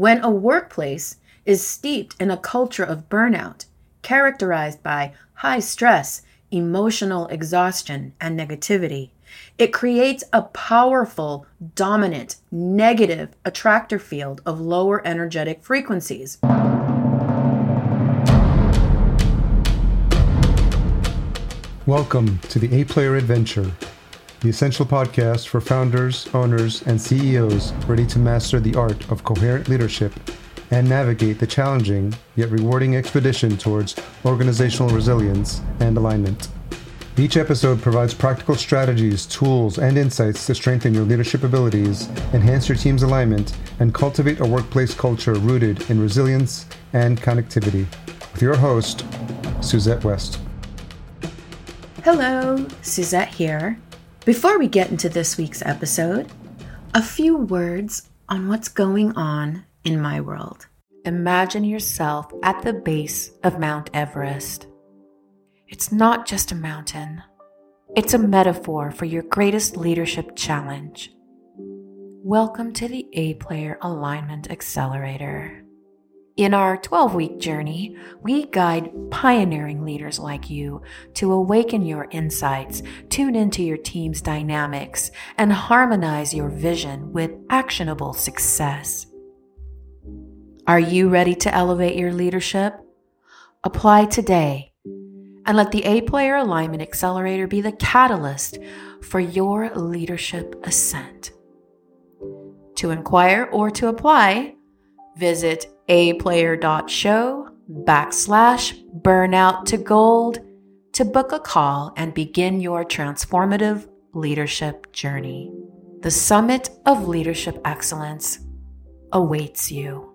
When a workplace is steeped in a culture of burnout, characterized by high stress, emotional exhaustion, and negativity, it creates a powerful, dominant, negative attractor field of lower energetic frequencies. Welcome to the A Player Adventure, the essential podcast for founders, owners, and CEOs ready to master the art of coherent leadership and navigate the challenging yet rewarding expedition towards organizational resilience and alignment. Each episode provides practical strategies, tools, and insights to strengthen your leadership abilities, enhance your team's alignment, and cultivate a workplace culture rooted in resilience and connectivity. With your host, Suzette West. Hello, Suzette here. Before we get into this week's episode, a few words on what's going on in my world. Imagine yourself at the base of Mount Everest. It's not just a mountain, it's a metaphor for your greatest leadership challenge. Welcome to the A Player Alignment Accelerator. In our 12 week journey, we guide pioneering leaders like you to awaken your insights, tune into your team's dynamics, and harmonize your vision with actionable success. Are you ready to elevate your leadership? Apply today and let the A Player Alignment Accelerator be the catalyst for your leadership ascent. To inquire or to apply, visit aplayer.show backslash burnout to gold to book a call and begin your transformative leadership journey. The summit of leadership excellence awaits you.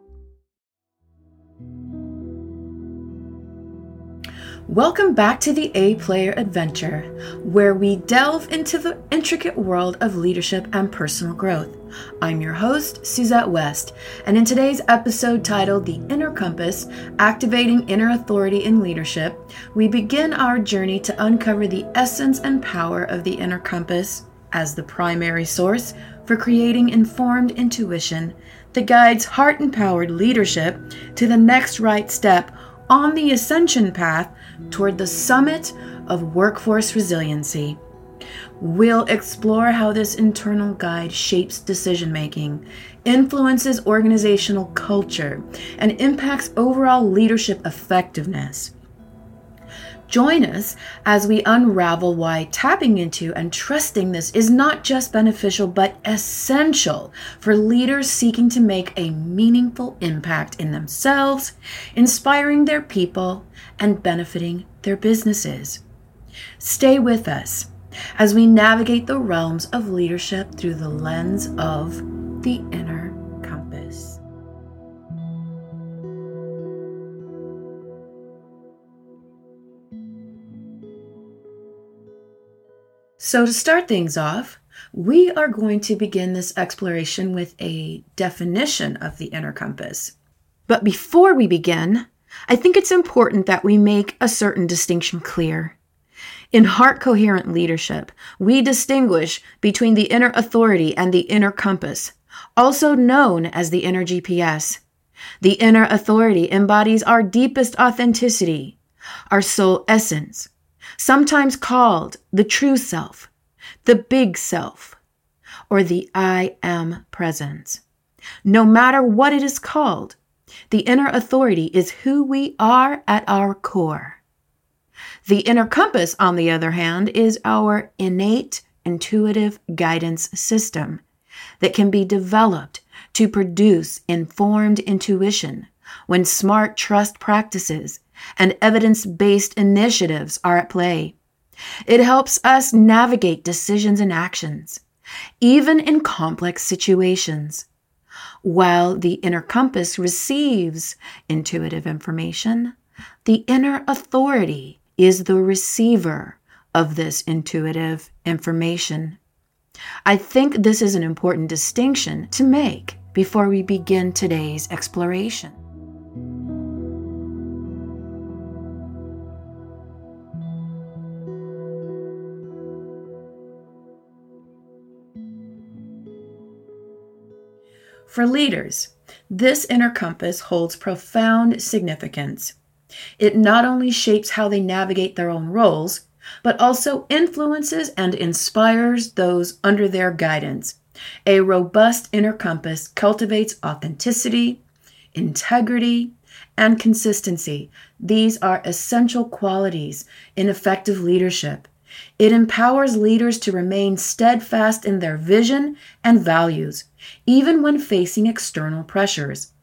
Welcome back to the A Player Adventure, where we delve into the intricate world of leadership and personal growth. I'm your host, Suzette West, and in today's episode titled The Inner Compass Activating Inner Authority in Leadership, we begin our journey to uncover the essence and power of the inner compass as the primary source for creating informed intuition that guides heart empowered leadership to the next right step on the ascension path toward the summit of workforce resiliency. We'll explore how this internal guide shapes decision making, influences organizational culture, and impacts overall leadership effectiveness. Join us as we unravel why tapping into and trusting this is not just beneficial but essential for leaders seeking to make a meaningful impact in themselves, inspiring their people, and benefiting their businesses. Stay with us as we navigate the realms of leadership through the lens of the inner So, to start things off, we are going to begin this exploration with a definition of the inner compass. But before we begin, I think it's important that we make a certain distinction clear. In heart coherent leadership, we distinguish between the inner authority and the inner compass, also known as the inner GPS. The inner authority embodies our deepest authenticity, our soul essence, sometimes called the true self, the big self, or the I am presence. No matter what it is called, the inner authority is who we are at our core. The inner compass, on the other hand, is our innate intuitive guidance system that can be developed to produce informed intuition when smart trust practices and evidence based initiatives are at play. It helps us navigate decisions and actions, even in complex situations. While the inner compass receives intuitive information, the inner authority is the receiver of this intuitive information. I think this is an important distinction to make before we begin today's exploration. For leaders, This inner compass holds profound significance. It not only shapes how they navigate their own roles, but also influences and inspires those under their guidance. A robust inner compass cultivates authenticity, integrity, and consistency. These are essential qualities in effective leadership. It empowers leaders to remain steadfast in their vision and values, even when facing external pressures,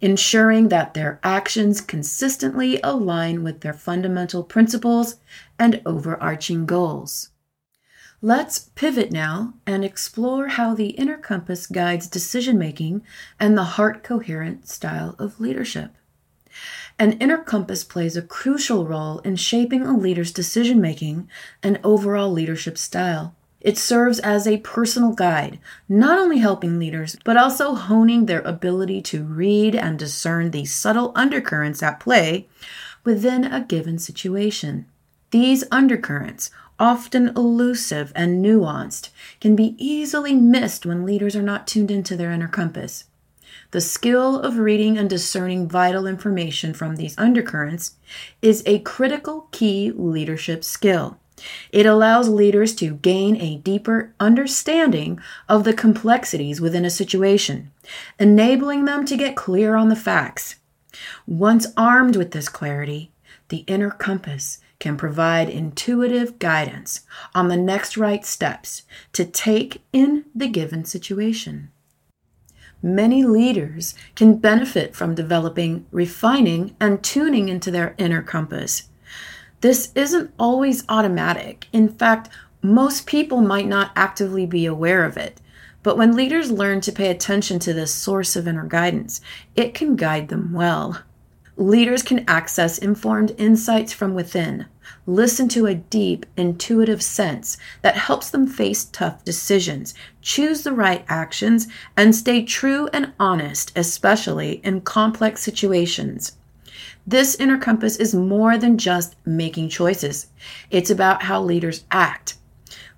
ensuring that their actions consistently align with their fundamental principles and overarching goals. Let's pivot now and explore how the inner compass guides decision making and the heart coherent style of leadership. An inner compass plays a crucial role in shaping a leader's decision making and overall leadership style. It serves as a personal guide, not only helping leaders, but also honing their ability to read and discern the subtle undercurrents at play within a given situation. These undercurrents, often elusive and nuanced, can be easily missed when leaders are not tuned into their inner compass. The skill of reading and discerning vital information from these undercurrents is a critical key leadership skill. It allows leaders to gain a deeper understanding of the complexities within a situation, enabling them to get clear on the facts. Once armed with this clarity, the inner compass can provide intuitive guidance on the next right steps to take in the given situation. Many leaders can benefit from developing, refining, and tuning into their inner compass. This isn't always automatic. In fact, most people might not actively be aware of it. But when leaders learn to pay attention to this source of inner guidance, it can guide them well. Leaders can access informed insights from within, listen to a deep, intuitive sense that helps them face tough decisions, choose the right actions, and stay true and honest, especially in complex situations. This inner compass is more than just making choices. It's about how leaders act,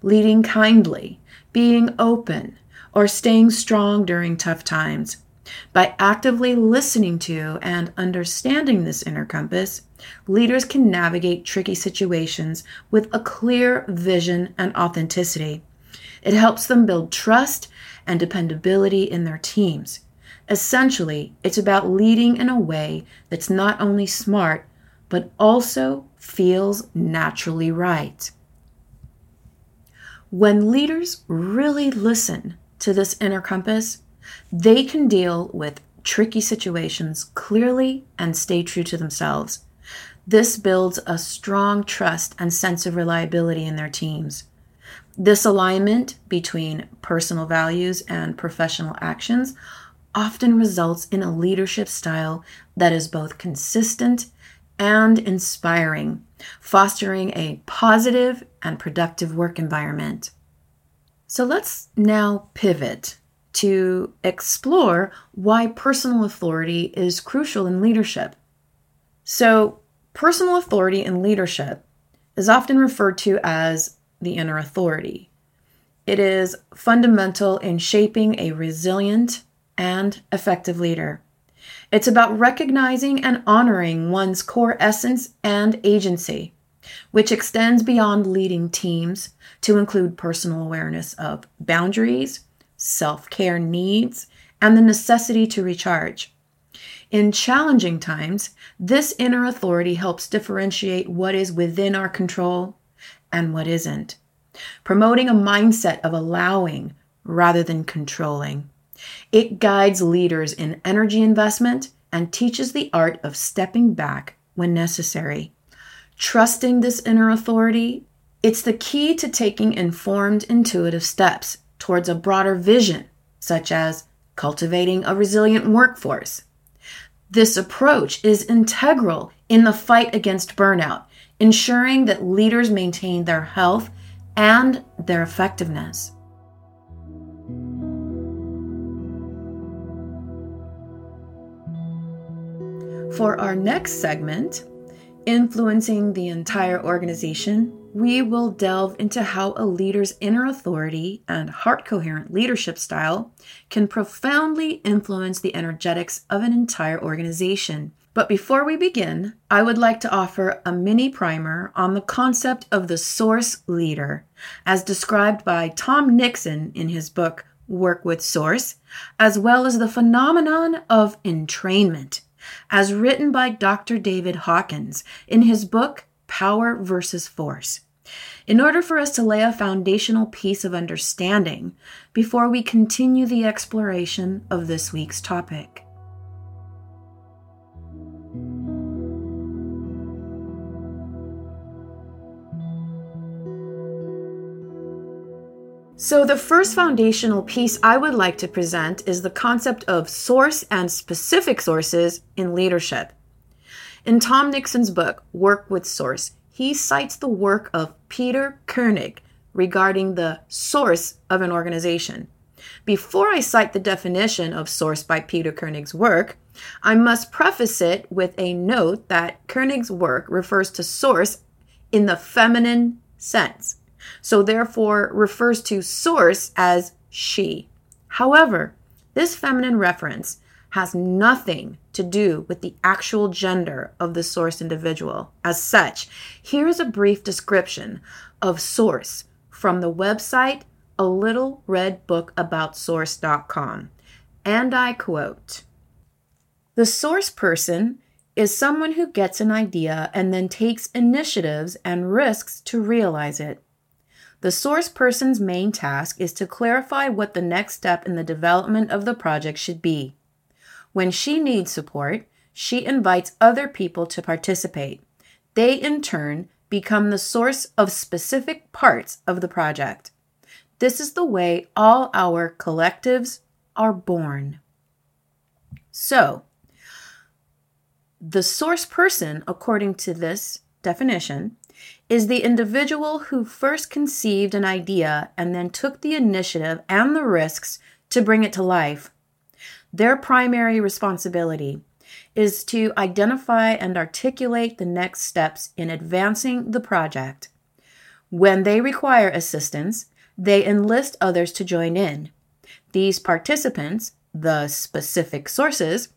leading kindly, being open, or staying strong during tough times. By actively listening to and understanding this inner compass, leaders can navigate tricky situations with a clear vision and authenticity. It helps them build trust and dependability in their teams. Essentially, it's about leading in a way that's not only smart, but also feels naturally right. When leaders really listen to this inner compass, they can deal with tricky situations clearly and stay true to themselves. This builds a strong trust and sense of reliability in their teams. This alignment between personal values and professional actions often results in a leadership style that is both consistent and inspiring, fostering a positive and productive work environment. So let's now pivot to explore why personal authority is crucial in leadership. So, personal authority in leadership is often referred to as the inner authority. It is fundamental in shaping a resilient and effective leader. It's about recognizing and honoring one's core essence and agency, which extends beyond leading teams to include personal awareness of boundaries, self care needs, and the necessity to recharge. In challenging times, this inner authority helps differentiate what is within our control and what isn't, promoting a mindset of allowing rather than controlling. It guides leaders in energy investment and teaches the art of stepping back when necessary. Trusting this inner authority, it's the key to taking informed, intuitive steps towards a broader vision, such as cultivating a resilient workforce. This approach is integral in the fight against burnout, ensuring that leaders maintain their health and their effectiveness. For our next segment, influencing the entire organization, we will delve into how a leader's inner authority and heart coherent leadership style can profoundly influence the energetics of an entire organization. But before we begin, I would like to offer a mini primer on the concept of the source leader, as described by Tom Nixon in his book Work with Source, as well as the phenomenon of entrainment, as written by Dr. David Hawkins in his book power versus force. In order for us to lay a foundational piece of understanding before we continue the exploration of this week's topic. So, the first foundational piece I would like to present is the concept of source and specific sources in leadership. In Tom Nixon's book, Work with Source, he cites the work of Peter Koenig regarding the source of an organization. Before I cite the definition of source by Peter Koenig's work, I must preface it with a note that Koenig's work refers to source in the feminine sense, so therefore refers to source as she. However, this feminine reference has nothing to do with the actual gender of the source individual. As such, here is a brief description of source from the website a little red book about source.com. And I quote The source person is someone who gets an idea and then takes initiatives and risks to realize it. The source person's main task is to clarify what the next step in the development of the project should be. When she needs support, she invites other people to participate. They, in turn, become the source of specific parts of the project. This is the way all our collectives are born. So, the source person, according to this definition, is the individual who first conceived an idea and then took the initiative and the risks to bring it to life. Their primary responsibility is to identify and articulate the next steps in advancing the project. When they require assistance, they enlist others to join in. These participants, the specific sources,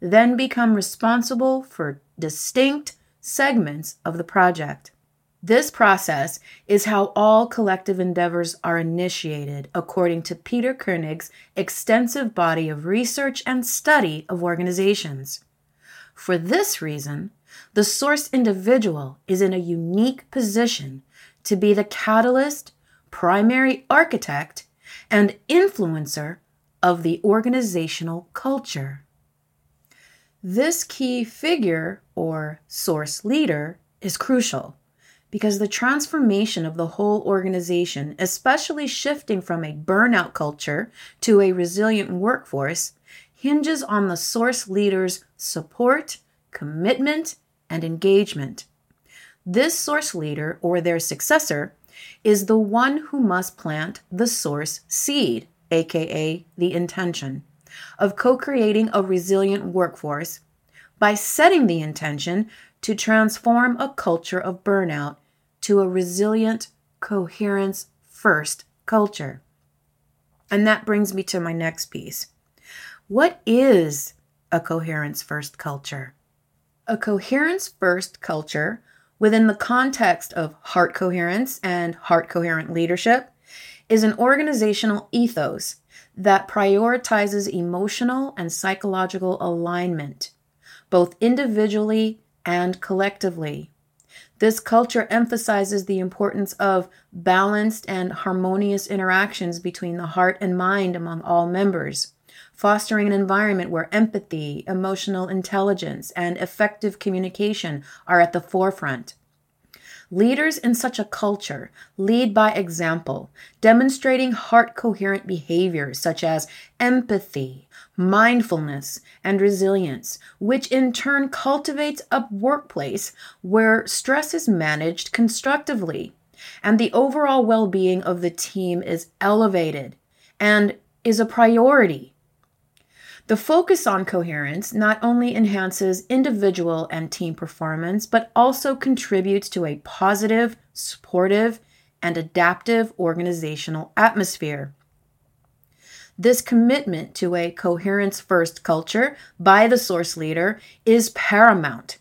then become responsible for distinct segments of the project. This process is how all collective endeavors are initiated, according to Peter Koenig's extensive body of research and study of organizations. For this reason, the source individual is in a unique position to be the catalyst, primary architect, and influencer of the organizational culture. This key figure, or source leader, is crucial because the transformation of the whole organization, especially shifting from a burnout culture to a resilient workforce, hinges on the source leader's support, commitment, and engagement. This source leader or their successor is the one who must plant the source seed, aka the intention, of co creating a resilient workforce by setting the intention to transform a culture of burnout to a resilient, coherence first culture. And that brings me to my next piece. What is a coherence first culture? A coherence first culture, within the context of heart coherence and heart coherent leadership, is an organizational ethos that prioritizes emotional and psychological alignment, both individually and collectively. This culture emphasizes the importance of balanced and harmonious interactions between the heart and mind among all members, fostering an environment where empathy, emotional intelligence, and effective communication are at the forefront. Leaders in such a culture lead by example, demonstrating heart coherent behaviors such as empathy, mindfulness, and resilience, which in turn cultivates a workplace where stress is managed constructively and the overall well being of the team is elevated and is a priority. The focus on coherence not only enhances individual and team performance, but also contributes to a positive, supportive, and adaptive organizational atmosphere. This commitment to a coherence first culture by the source leader is paramount.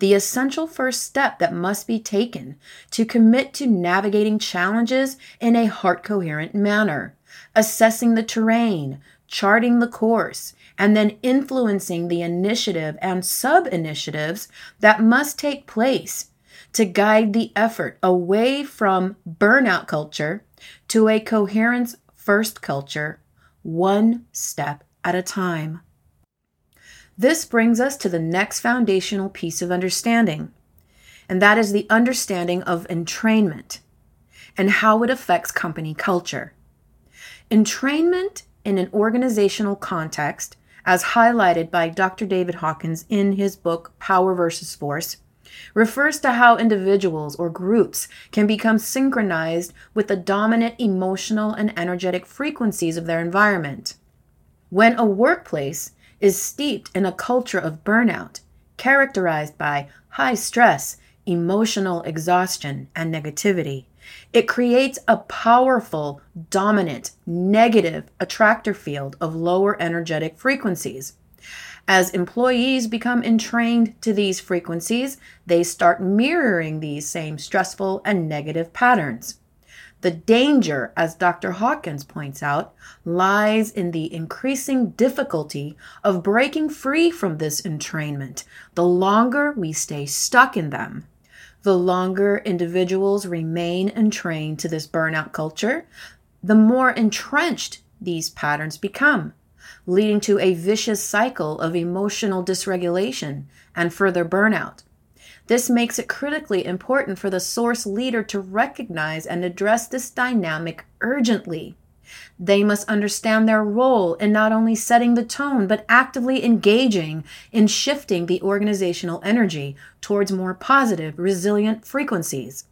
The essential first step that must be taken to commit to navigating challenges in a heart coherent manner, assessing the terrain, charting the course, and then influencing the initiative and sub initiatives that must take place to guide the effort away from burnout culture to a coherence first culture one step at a time. This brings us to the next foundational piece of understanding, and that is the understanding of entrainment and how it affects company culture. Entrainment in an organizational context, as highlighted by Dr. David Hawkins in his book Power versus Force, refers to how individuals or groups can become synchronized with the dominant emotional and energetic frequencies of their environment. When a workplace is steeped in a culture of burnout, characterized by high stress, emotional exhaustion, and negativity, it creates a powerful, dominant, negative attractor field of lower energetic frequencies. As employees become entrained to these frequencies, they start mirroring these same stressful and negative patterns. The danger, as Dr. Hawkins points out, lies in the increasing difficulty of breaking free from this entrainment the longer we stay stuck in them. The longer individuals remain entrained to this burnout culture, the more entrenched these patterns become leading to a vicious cycle of emotional dysregulation and further burnout. This makes it critically important for the source leader to recognize and address this dynamic urgently. They must understand their role in not only setting the tone, but actively engaging in shifting the organizational energy towards more positive, resilient frequencies.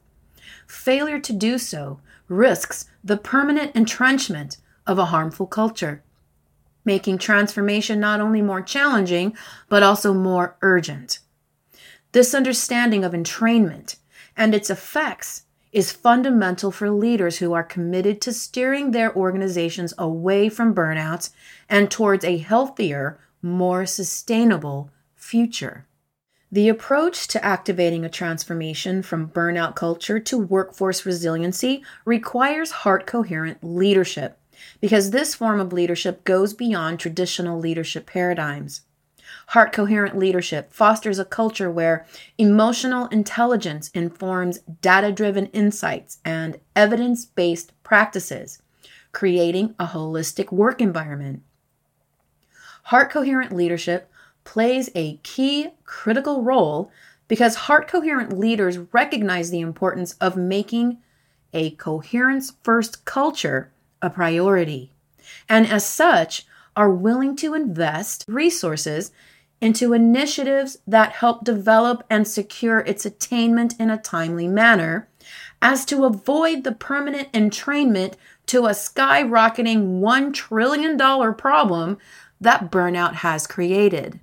Failure to do so risks the permanent entrenchment of a harmful culture making transformation not only more challenging, but also more urgent. This understanding of entrainment and its effects is fundamental for leaders who are committed to steering their organizations away from burnouts and towards a healthier, more sustainable future. The approach to activating a transformation from burnout culture to workforce resiliency requires heart coherent leadership because this form of leadership goes beyond traditional leadership paradigms. Heart coherent leadership fosters a culture where emotional intelligence informs data driven insights and evidence based practices, creating a holistic work environment. Heart coherent leadership plays a key critical role because heart coherent leaders recognize the importance of making a coherence first culture a priority, and as such, are willing to invest resources into initiatives that help develop and secure its attainment in a timely manner, as to avoid the permanent entrainment to a skyrocketing $1 trillion problem that burnout has created.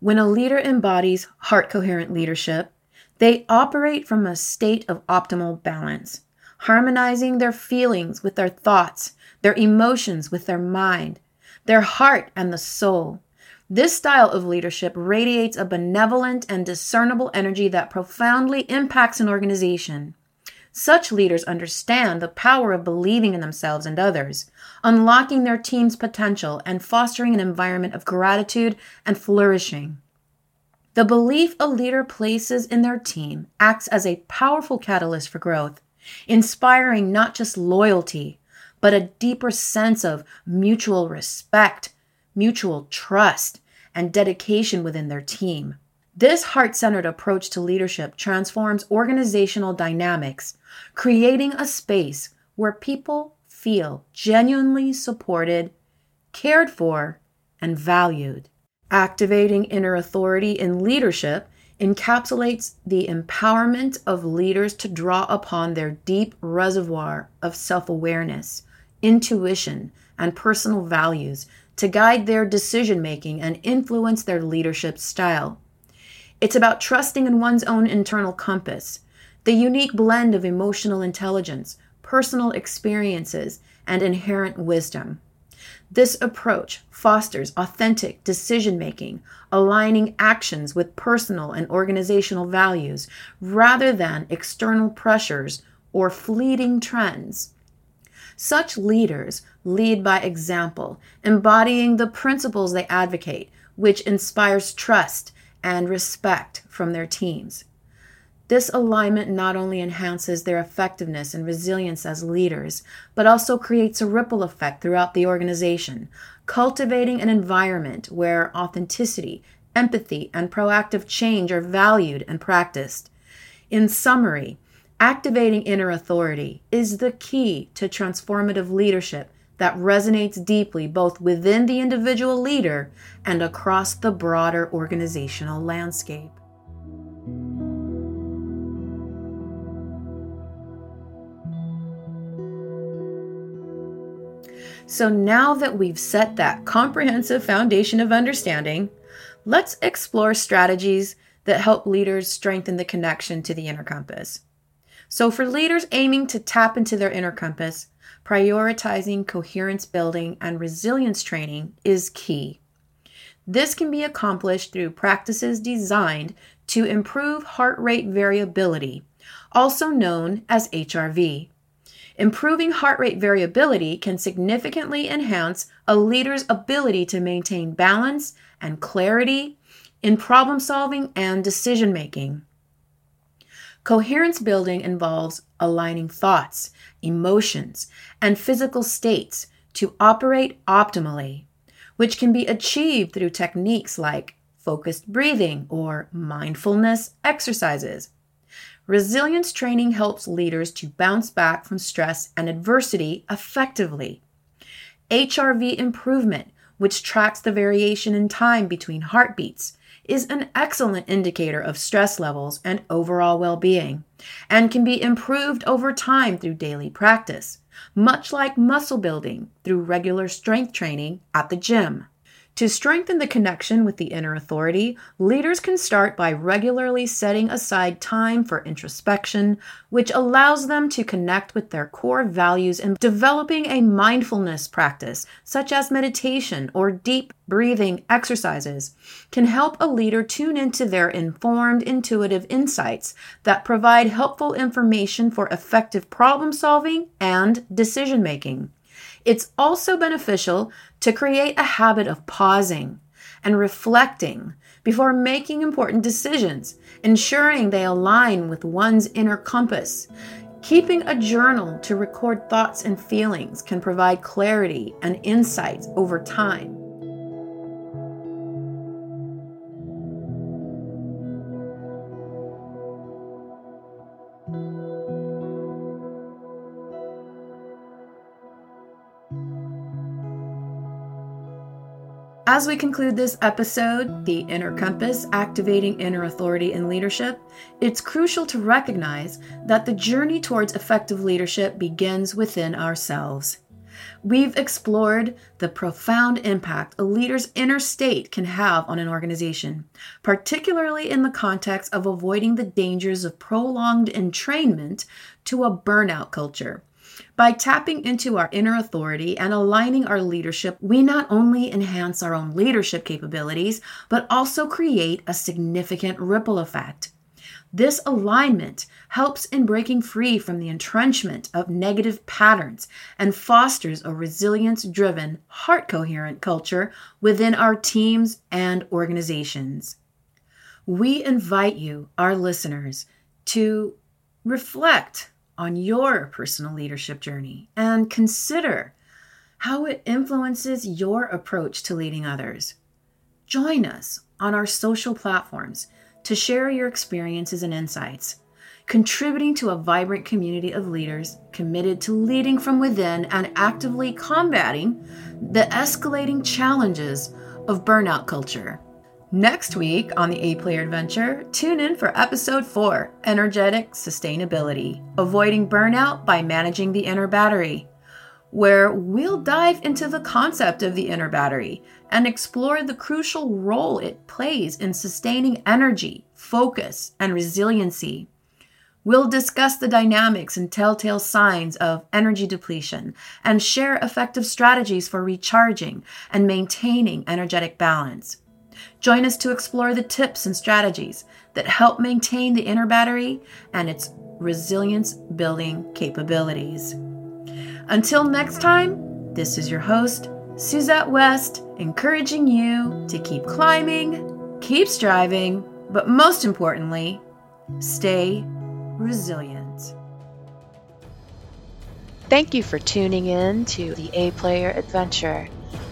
When a leader embodies heart coherent leadership, they operate from a state of optimal balance harmonizing their feelings with their thoughts, their emotions with their mind, their heart and the soul. This style of leadership radiates a benevolent and discernible energy that profoundly impacts an organization. Such leaders understand the power of believing in themselves and others, unlocking their team's potential and fostering an environment of gratitude and flourishing. The belief a leader places in their team acts as a powerful catalyst for growth inspiring not just loyalty, but a deeper sense of mutual respect, mutual trust, and dedication within their team. This heart centered approach to leadership transforms organizational dynamics, creating a space where people feel genuinely supported, cared for, and valued. Activating inner authority in leadership encapsulates the empowerment of leaders to draw upon their deep reservoir of self awareness, intuition, and personal values to guide their decision making and influence their leadership style. It's about trusting in one's own internal compass, the unique blend of emotional intelligence, personal experiences, and inherent wisdom. This approach fosters authentic decision making, aligning actions with personal and organizational values rather than external pressures or fleeting trends. Such leaders lead by example, embodying the principles they advocate, which inspires trust and respect from their teams. This alignment not only enhances their effectiveness and resilience as leaders, but also creates a ripple effect throughout the organization, cultivating an environment where authenticity, empathy, and proactive change are valued and practiced. In summary, activating inner authority is the key to transformative leadership that resonates deeply both within the individual leader and across the broader organizational landscape. So now that we've set that comprehensive foundation of understanding, let's explore strategies that help leaders strengthen the connection to the inner compass. So, for leaders aiming to tap into their inner compass, prioritizing coherence building and resilience training is key. This can be accomplished through practices designed to improve heart rate variability, also known as HRV. Improving heart rate variability can significantly enhance a leader's ability to maintain balance and clarity in problem solving and decision making. Coherence building involves aligning thoughts, emotions, and physical states to operate optimally, which can be achieved through techniques like focused breathing or mindfulness exercises. Resilience training helps leaders to bounce back from stress and adversity effectively. HRV improvement, which tracks the variation in time between heartbeats, is an excellent indicator of stress levels and overall well being, and can be improved over time through daily practice, much like muscle building through regular strength training at the gym. To strengthen the connection with the inner authority, leaders can start by regularly setting aside time for introspection, which allows them to connect with their core values and developing a mindfulness practice, such as meditation or deep breathing exercises, can help a leader tune into their informed, intuitive insights that provide helpful information for effective problem solving and decision making. It's also beneficial to create a habit of pausing and reflecting before making important decisions, ensuring they align with one's inner compass. Keeping a journal to record thoughts and feelings can provide clarity and insights over time. As we conclude this episode, The Inner Compass Activating Inner Authority in Leadership, it's crucial to recognize that the journey towards effective leadership begins within ourselves. We've explored the profound impact a leader's inner state can have on an organization, particularly in the context of avoiding the dangers of prolonged entrainment to a burnout culture by tapping into our inner authority and aligning our leadership, we not only enhance our own leadership capabilities, but also create a significant ripple effect. This alignment helps in breaking free from the entrenchment of negative patterns and fosters a resilience driven, heart coherent culture within our teams and organizations. We invite you, our listeners, to reflect on your personal leadership journey and consider how it influences your approach to leading others. Join us on our social platforms to share your experiences and insights, contributing to a vibrant community of leaders committed to leading from within and actively combating the escalating challenges of burnout culture. Next week on the A Player Adventure, tune in for episode 4 Energetic Sustainability Avoiding Burnout by Managing the Inner Battery. where we'll dive into the concept of the inner battery and explore the crucial role it plays in sustaining energy, focus, and resiliency. We'll discuss the dynamics and telltale signs of energy depletion and share effective strategies for recharging and maintaining energetic balance. Join us to explore the tips and strategies that help maintain the inner battery and its resilience building capabilities. Until next time, this is your host, Suzette West, encouraging you to keep climbing, keep striving, but most importantly, stay resilient. Thank you for tuning in to the A Player Adventure.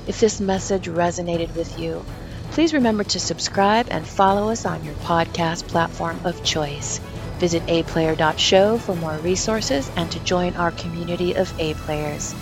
If this message resonated with you, please remember to subscribe and follow us on your podcast platform of choice. Visit aplayer.show for more resources and to join our community of A players.